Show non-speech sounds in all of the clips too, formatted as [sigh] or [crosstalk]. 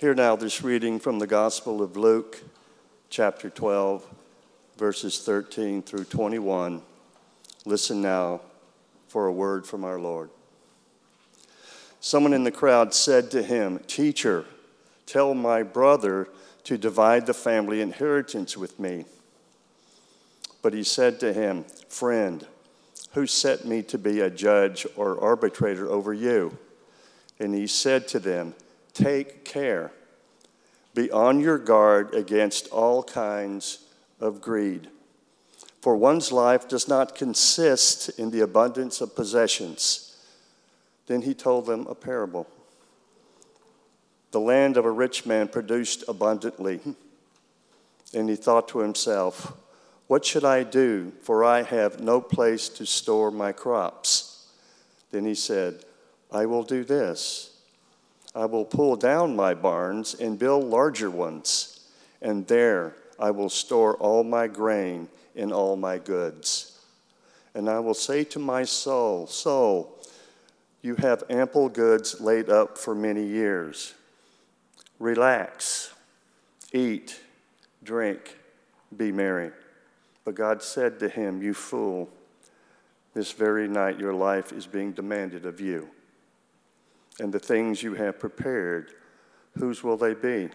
Hear now this reading from the Gospel of Luke, chapter 12, verses 13 through 21. Listen now for a word from our Lord. Someone in the crowd said to him, Teacher, tell my brother to divide the family inheritance with me. But he said to him, Friend, who set me to be a judge or arbitrator over you? And he said to them, Take care. Be on your guard against all kinds of greed. For one's life does not consist in the abundance of possessions. Then he told them a parable. The land of a rich man produced abundantly. And he thought to himself, What should I do? For I have no place to store my crops. Then he said, I will do this. I will pull down my barns and build larger ones, and there I will store all my grain and all my goods. And I will say to my soul, Soul, you have ample goods laid up for many years. Relax, eat, drink, be merry. But God said to him, You fool, this very night your life is being demanded of you and the things you have prepared, whose will they be?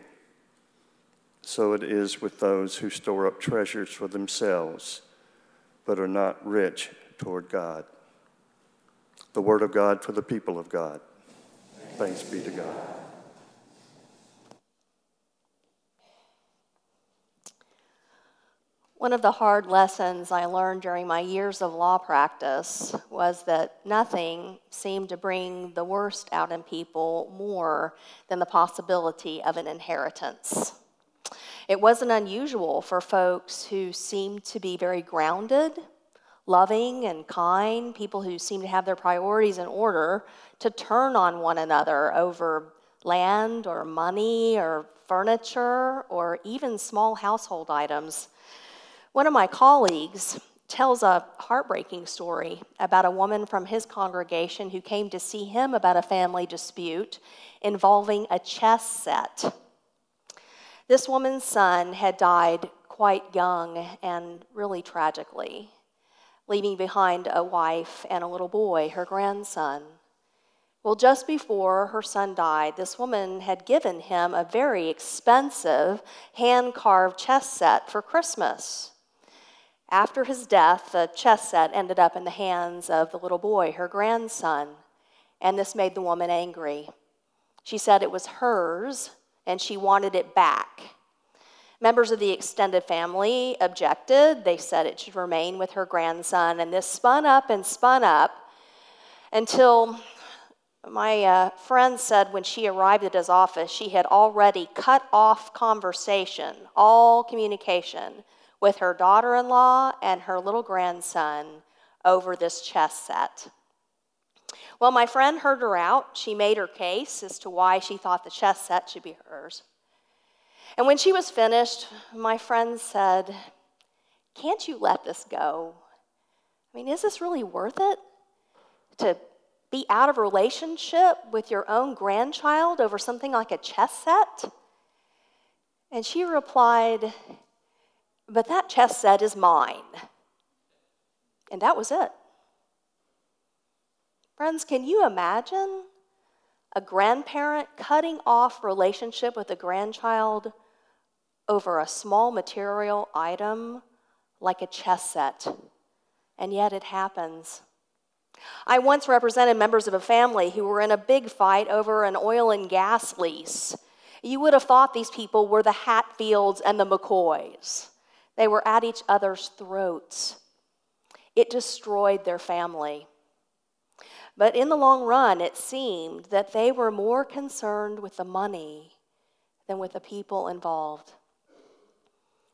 So it is with those who store up treasures for themselves, but are not rich toward God. The word of God for the people of God. Thanks be to God. One of the hard lessons I learned during my years of law practice was that nothing seemed to bring the worst out in people more than the possibility of an inheritance. It wasn't unusual for folks who seemed to be very grounded, loving, and kind, people who seemed to have their priorities in order, to turn on one another over land or money or furniture or even small household items one of my colleagues tells a heartbreaking story about a woman from his congregation who came to see him about a family dispute involving a chess set. This woman's son had died quite young and really tragically, leaving behind a wife and a little boy, her grandson. Well, just before her son died, this woman had given him a very expensive hand carved chess set for Christmas. After his death, the chess set ended up in the hands of the little boy, her grandson, and this made the woman angry. She said it was hers and she wanted it back. Members of the extended family objected. They said it should remain with her grandson, and this spun up and spun up until my uh, friend said when she arrived at his office, she had already cut off conversation, all communication with her daughter in law and her little grandson over this chess set. Well, my friend heard her out. She made her case as to why she thought the chess set should be hers. And when she was finished, my friend said, Can't you let this go? I mean, is this really worth it? To be out of relationship with your own grandchild over something like a chess set? And she replied, but that chess set is mine. And that was it. Friends, can you imagine a grandparent cutting off relationship with a grandchild over a small material item like a chess set? And yet it happens. I once represented members of a family who were in a big fight over an oil and gas lease. You would have thought these people were the Hatfields and the McCoys. They were at each other's throats. It destroyed their family. But in the long run, it seemed that they were more concerned with the money than with the people involved.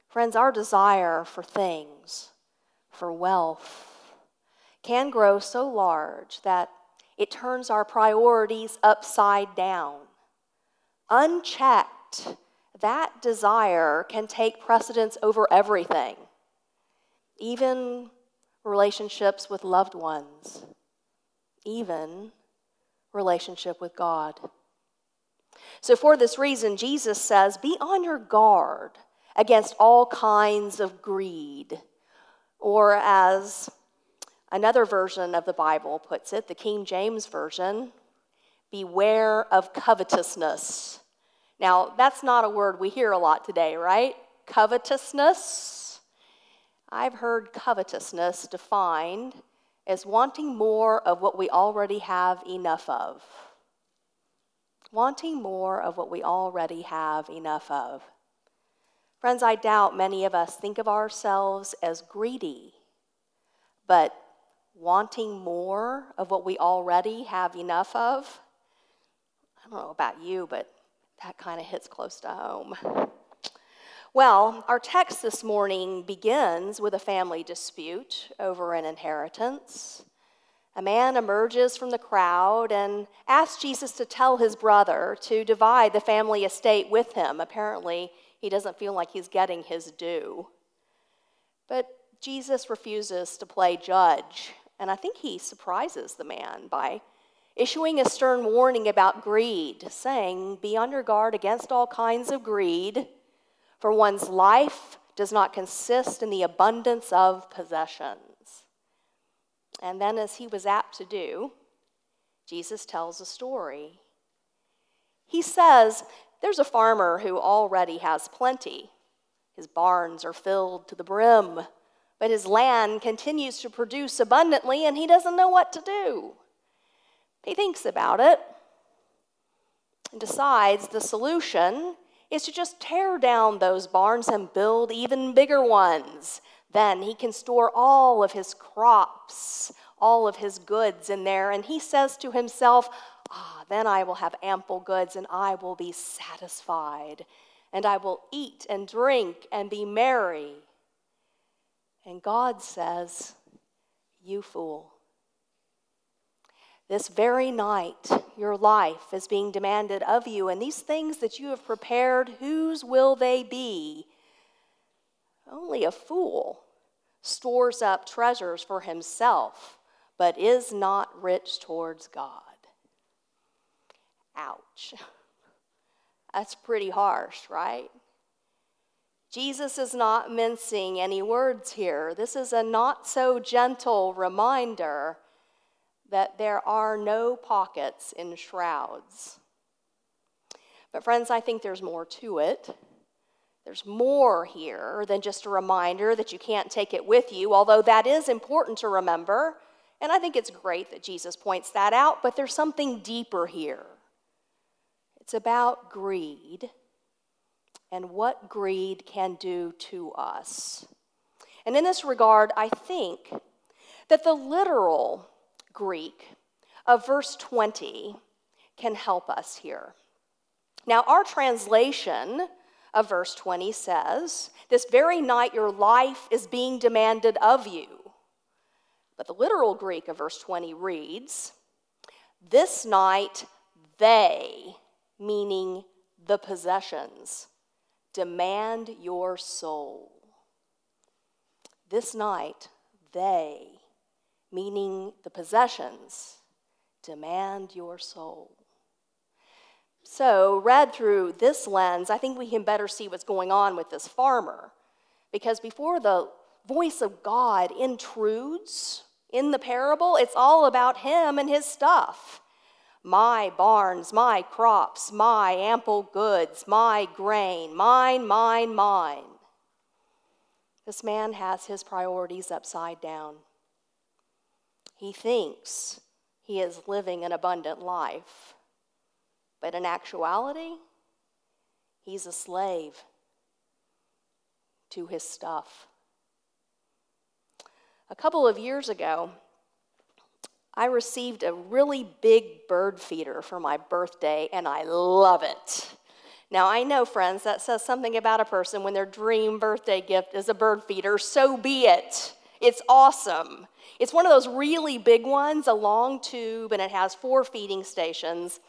Friends, our desire for things, for wealth, can grow so large that it turns our priorities upside down. Unchecked, that desire can take precedence over everything, even relationships with loved ones, even relationship with God. So, for this reason, Jesus says, Be on your guard against all kinds of greed. Or, as another version of the Bible puts it, the King James Version, beware of covetousness. Now, that's not a word we hear a lot today, right? Covetousness. I've heard covetousness defined as wanting more of what we already have enough of. Wanting more of what we already have enough of. Friends, I doubt many of us think of ourselves as greedy, but wanting more of what we already have enough of, I don't know about you, but that kind of hits close to home. Well, our text this morning begins with a family dispute over an inheritance. A man emerges from the crowd and asks Jesus to tell his brother to divide the family estate with him. Apparently, he doesn't feel like he's getting his due. But Jesus refuses to play judge, and I think he surprises the man by issuing a stern warning about greed, saying, Be on your guard against all kinds of greed, for one's life does not consist in the abundance of possessions. And then, as he was apt to do, Jesus tells a story. He says, There's a farmer who already has plenty. His barns are filled to the brim, but his land continues to produce abundantly, and he doesn't know what to do. He thinks about it and decides the solution is to just tear down those barns and build even bigger ones. Then he can store all of his crops, all of his goods in there, and he says to himself, Ah, then I will have ample goods and I will be satisfied, and I will eat and drink and be merry. And God says, You fool. This very night, your life is being demanded of you, and these things that you have prepared, whose will they be? Only a fool stores up treasures for himself, but is not rich towards God. Ouch. [laughs] That's pretty harsh, right? Jesus is not mincing any words here. This is a not so gentle reminder that there are no pockets in shrouds. But, friends, I think there's more to it. There's more here than just a reminder that you can't take it with you, although that is important to remember. And I think it's great that Jesus points that out, but there's something deeper here. It's about greed and what greed can do to us. And in this regard, I think that the literal Greek of verse 20 can help us here. Now, our translation of verse 20 says, This very night your life is being demanded of you. But the literal Greek of verse 20 reads, This night they, meaning the possessions, demand your soul. This night they, meaning the possessions, demand your soul. So, read through this lens, I think we can better see what's going on with this farmer. Because before the voice of God intrudes in the parable, it's all about him and his stuff. My barns, my crops, my ample goods, my grain, mine, mine, mine. This man has his priorities upside down. He thinks he is living an abundant life, but in actuality, he's a slave to his stuff. A couple of years ago, I received a really big bird feeder for my birthday, and I love it. Now, I know, friends, that says something about a person when their dream birthday gift is a bird feeder. So be it. It's awesome. It's one of those really big ones, a long tube, and it has four feeding stations.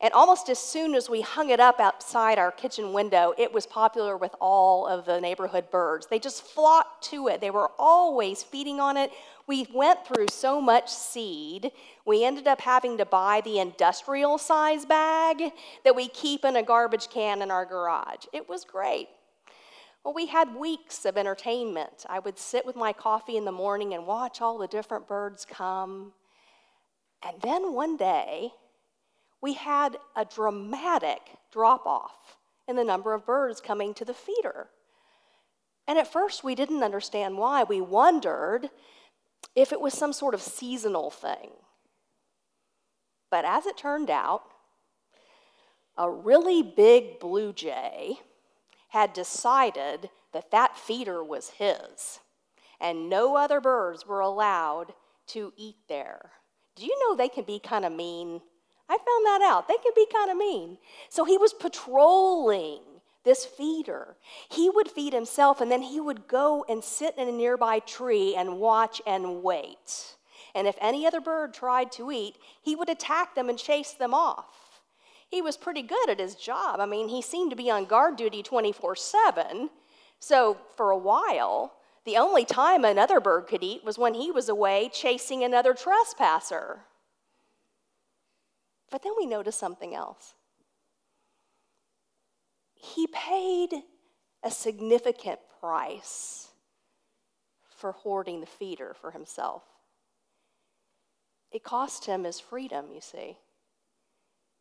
And almost as soon as we hung it up outside our kitchen window, it was popular with all of the neighborhood birds. They just flocked to it. They were always feeding on it. We went through so much seed, we ended up having to buy the industrial size bag that we keep in a garbage can in our garage. It was great. Well, we had weeks of entertainment. I would sit with my coffee in the morning and watch all the different birds come. And then one day, we had a dramatic drop off in the number of birds coming to the feeder. And at first, we didn't understand why. We wondered if it was some sort of seasonal thing. But as it turned out, a really big blue jay had decided that that feeder was his, and no other birds were allowed to eat there. Do you know they can be kind of mean? I found that out. They can be kind of mean. So he was patrolling this feeder. He would feed himself and then he would go and sit in a nearby tree and watch and wait. And if any other bird tried to eat, he would attack them and chase them off. He was pretty good at his job. I mean, he seemed to be on guard duty 24 7. So for a while, the only time another bird could eat was when he was away chasing another trespasser. But then we noticed something else. He paid a significant price for hoarding the feeder for himself. It cost him his freedom, you see.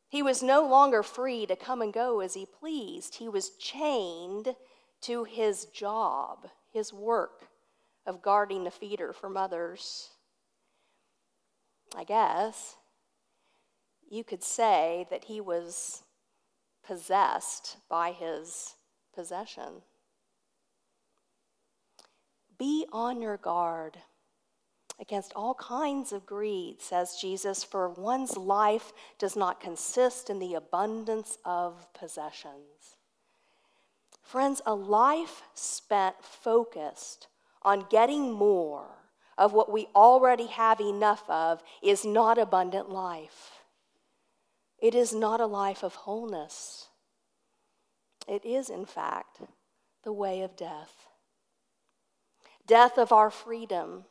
He was no longer free to come and go as he pleased. He was chained to his job, his work of guarding the feeder from others. I guess you could say that he was possessed by his possession. Be on your guard against all kinds of greed, says Jesus, for one's life does not consist in the abundance of possessions. Friends, a life spent focused on getting more of what we already have enough of is not abundant life. It is not a life of wholeness. It is, in fact, the way of death. Death of our freedom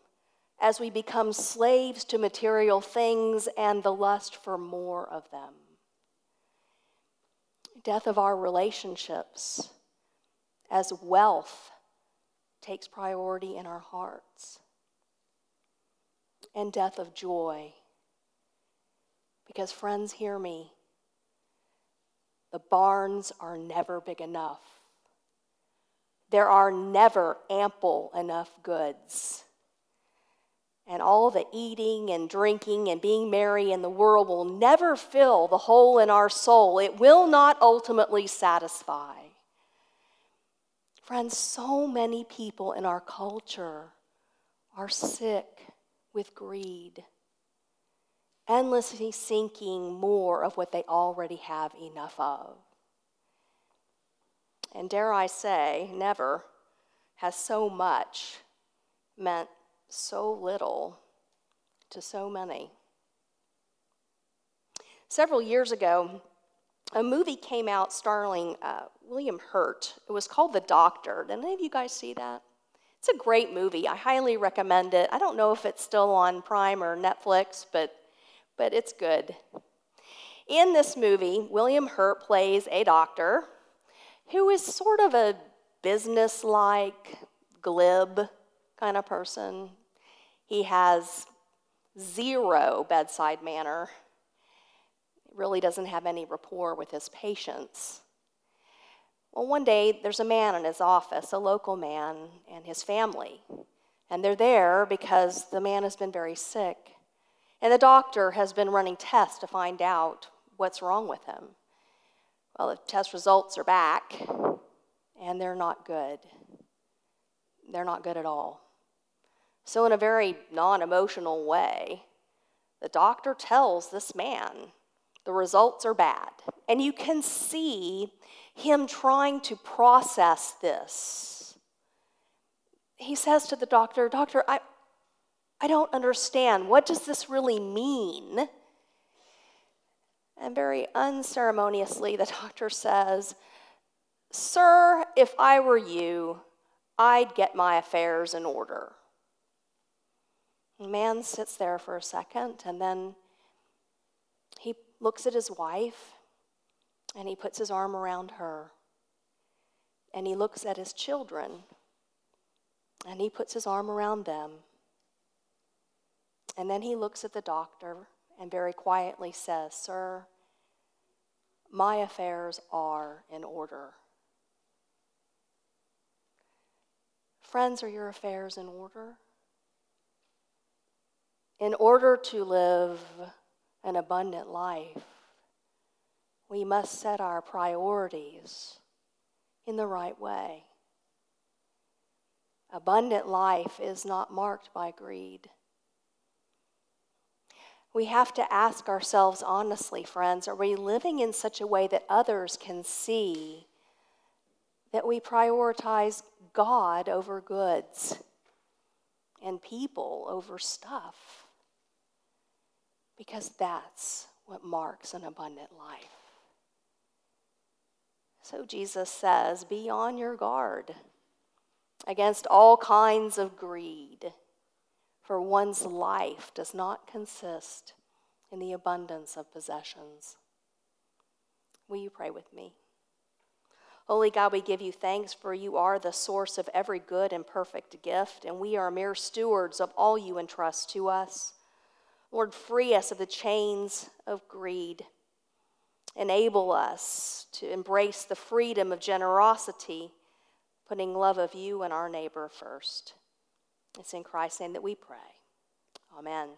as we become slaves to material things and the lust for more of them. Death of our relationships as wealth takes priority in our hearts. And death of joy because, friends, hear me. The barns are never big enough. There are never ample enough goods. And all the eating and drinking and being merry in the world will never fill the hole in our soul. It will not ultimately satisfy. Friends, so many people in our culture are sick with greed endlessly seeking more of what they already have enough of. And dare I say, never has so much meant so little to so many. Several years ago, a movie came out starring uh, William Hurt. It was called The Doctor. Did any of you guys see that? It's a great movie. I highly recommend it. I don't know if it's still on Prime or Netflix, but but it's good. In this movie, William Hurt plays a doctor who is sort of a business like, glib kind of person. He has zero bedside manner, He really doesn't have any rapport with his patients. Well, one day there's a man in his office, a local man, and his family. And they're there because the man has been very sick. And the doctor has been running tests to find out what's wrong with him. Well, the test results are back, and they're not good. They're not good at all. So, in a very non emotional way, the doctor tells this man the results are bad. And you can see him trying to process this. He says to the doctor, Doctor, I, I don't understand. What does this really mean? And very unceremoniously, the doctor says, Sir, if I were you, I'd get my affairs in order. Man sits there for a second and then he looks at his wife and he puts his arm around her. And he looks at his children and he puts his arm around them. And then he looks at the doctor and very quietly says, Sir, my affairs are in order. Friends, are your affairs in order? In order to live an abundant life, we must set our priorities in the right way. Abundant life is not marked by greed. We have to ask ourselves honestly, friends, are we living in such a way that others can see that we prioritize God over goods and people over stuff? Because that's what marks an abundant life. So Jesus says, Be on your guard against all kinds of greed, for one's life does not consist in the abundance of possessions. Will you pray with me? Holy God, we give you thanks for you are the source of every good and perfect gift, and we are mere stewards of all you entrust to us. Lord, free us of the chains of greed enable us to embrace the freedom of generosity, putting love of you and our neighbor first. It's in Christ's name that we pray. Amen.